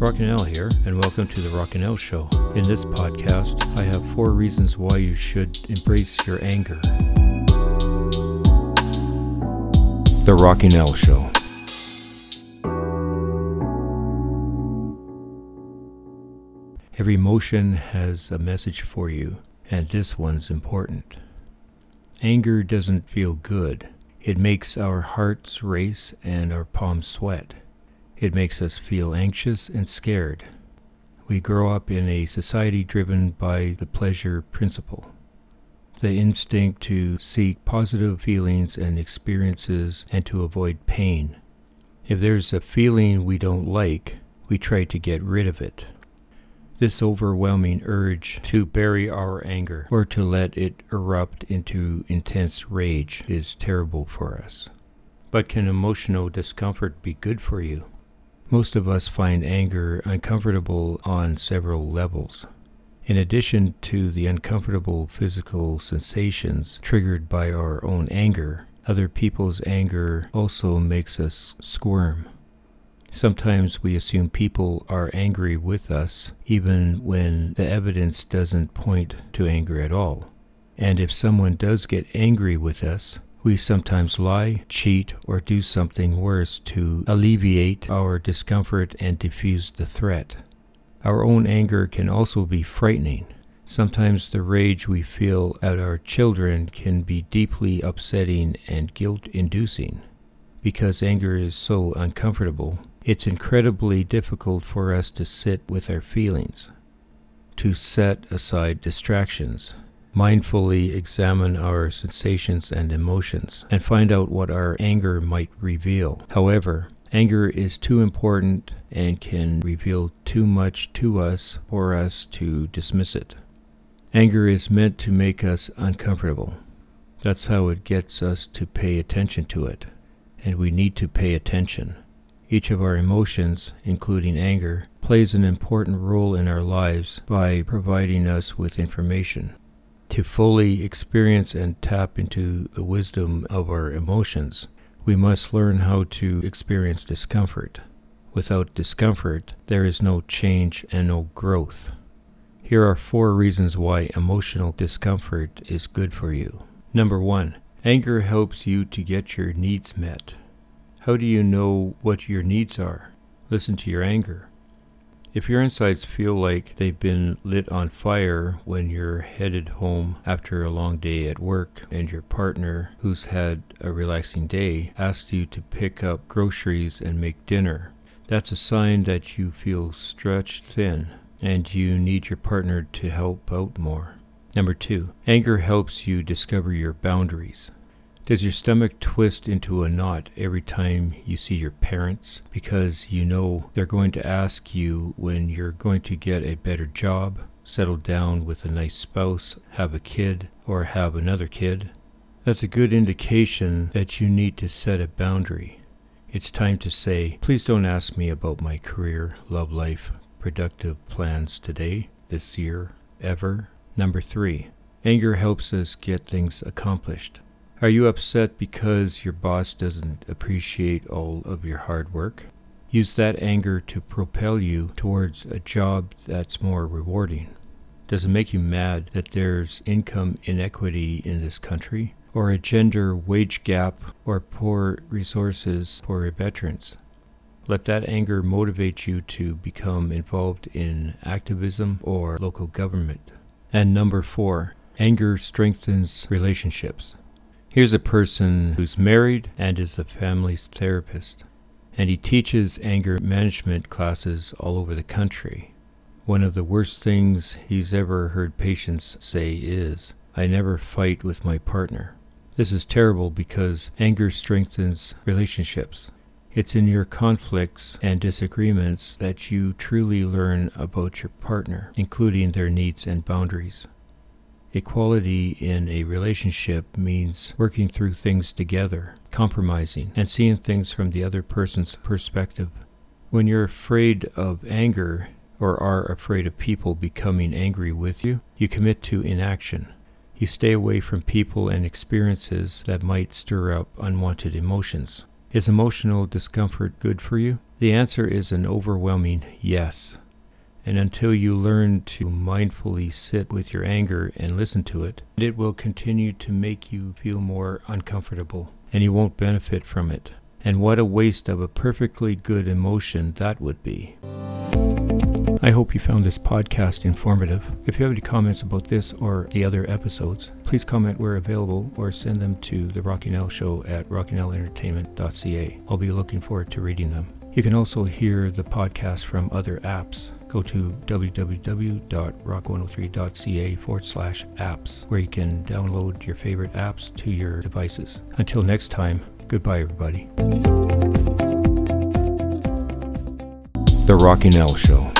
Rocking Al here, and welcome to the Rocking Al Show. In this podcast, I have four reasons why you should embrace your anger. The Rocking Al Show. Every emotion has a message for you, and this one's important. Anger doesn't feel good. It makes our hearts race and our palms sweat. It makes us feel anxious and scared. We grow up in a society driven by the pleasure principle, the instinct to seek positive feelings and experiences and to avoid pain. If there's a feeling we don't like, we try to get rid of it. This overwhelming urge to bury our anger or to let it erupt into intense rage is terrible for us. But can emotional discomfort be good for you? Most of us find anger uncomfortable on several levels. In addition to the uncomfortable physical sensations triggered by our own anger, other people's anger also makes us squirm. Sometimes we assume people are angry with us even when the evidence doesn't point to anger at all. And if someone does get angry with us, we sometimes lie, cheat, or do something worse to alleviate our discomfort and diffuse the threat. Our own anger can also be frightening. Sometimes the rage we feel at our children can be deeply upsetting and guilt inducing. Because anger is so uncomfortable, it's incredibly difficult for us to sit with our feelings, to set aside distractions, mindfully examine our sensations and emotions and find out what our anger might reveal. However, anger is too important and can reveal too much to us for us to dismiss it. Anger is meant to make us uncomfortable. That's how it gets us to pay attention to it, and we need to pay attention. Each of our emotions, including anger, plays an important role in our lives by providing us with information to fully experience and tap into the wisdom of our emotions, we must learn how to experience discomfort. Without discomfort, there is no change and no growth. Here are four reasons why emotional discomfort is good for you. Number one, anger helps you to get your needs met. How do you know what your needs are? Listen to your anger. If your insides feel like they've been lit on fire when you're headed home after a long day at work and your partner, who's had a relaxing day, asks you to pick up groceries and make dinner, that's a sign that you feel stretched thin and you need your partner to help out more. Number two, anger helps you discover your boundaries. Does your stomach twist into a knot every time you see your parents because you know they're going to ask you when you're going to get a better job, settle down with a nice spouse, have a kid, or have another kid? That's a good indication that you need to set a boundary. It's time to say, please don't ask me about my career, love life, productive plans today, this year, ever. Number three, anger helps us get things accomplished. Are you upset because your boss doesn't appreciate all of your hard work? Use that anger to propel you towards a job that's more rewarding. Does it make you mad that there's income inequity in this country, or a gender wage gap, or poor resources for veterans? Let that anger motivate you to become involved in activism or local government. And number four, anger strengthens relationships. Here's a person who's married and is a family therapist, and he teaches anger management classes all over the country. One of the worst things he's ever heard patients say is, I never fight with my partner. This is terrible because anger strengthens relationships. It's in your conflicts and disagreements that you truly learn about your partner, including their needs and boundaries. Equality in a relationship means working through things together, compromising, and seeing things from the other person's perspective. When you're afraid of anger or are afraid of people becoming angry with you, you commit to inaction. You stay away from people and experiences that might stir up unwanted emotions. Is emotional discomfort good for you? The answer is an overwhelming yes. And until you learn to mindfully sit with your anger and listen to it, it will continue to make you feel more uncomfortable and you won't benefit from it. And what a waste of a perfectly good emotion that would be. I hope you found this podcast informative. If you have any comments about this or the other episodes, please comment where available or send them to the Rocking Al Show at rockingalentertainment.ca. I'll be looking forward to reading them. You can also hear the podcast from other apps. Go to www.rock103.ca forward slash apps, where you can download your favorite apps to your devices. Until next time, goodbye, everybody. The Rocking Al Show.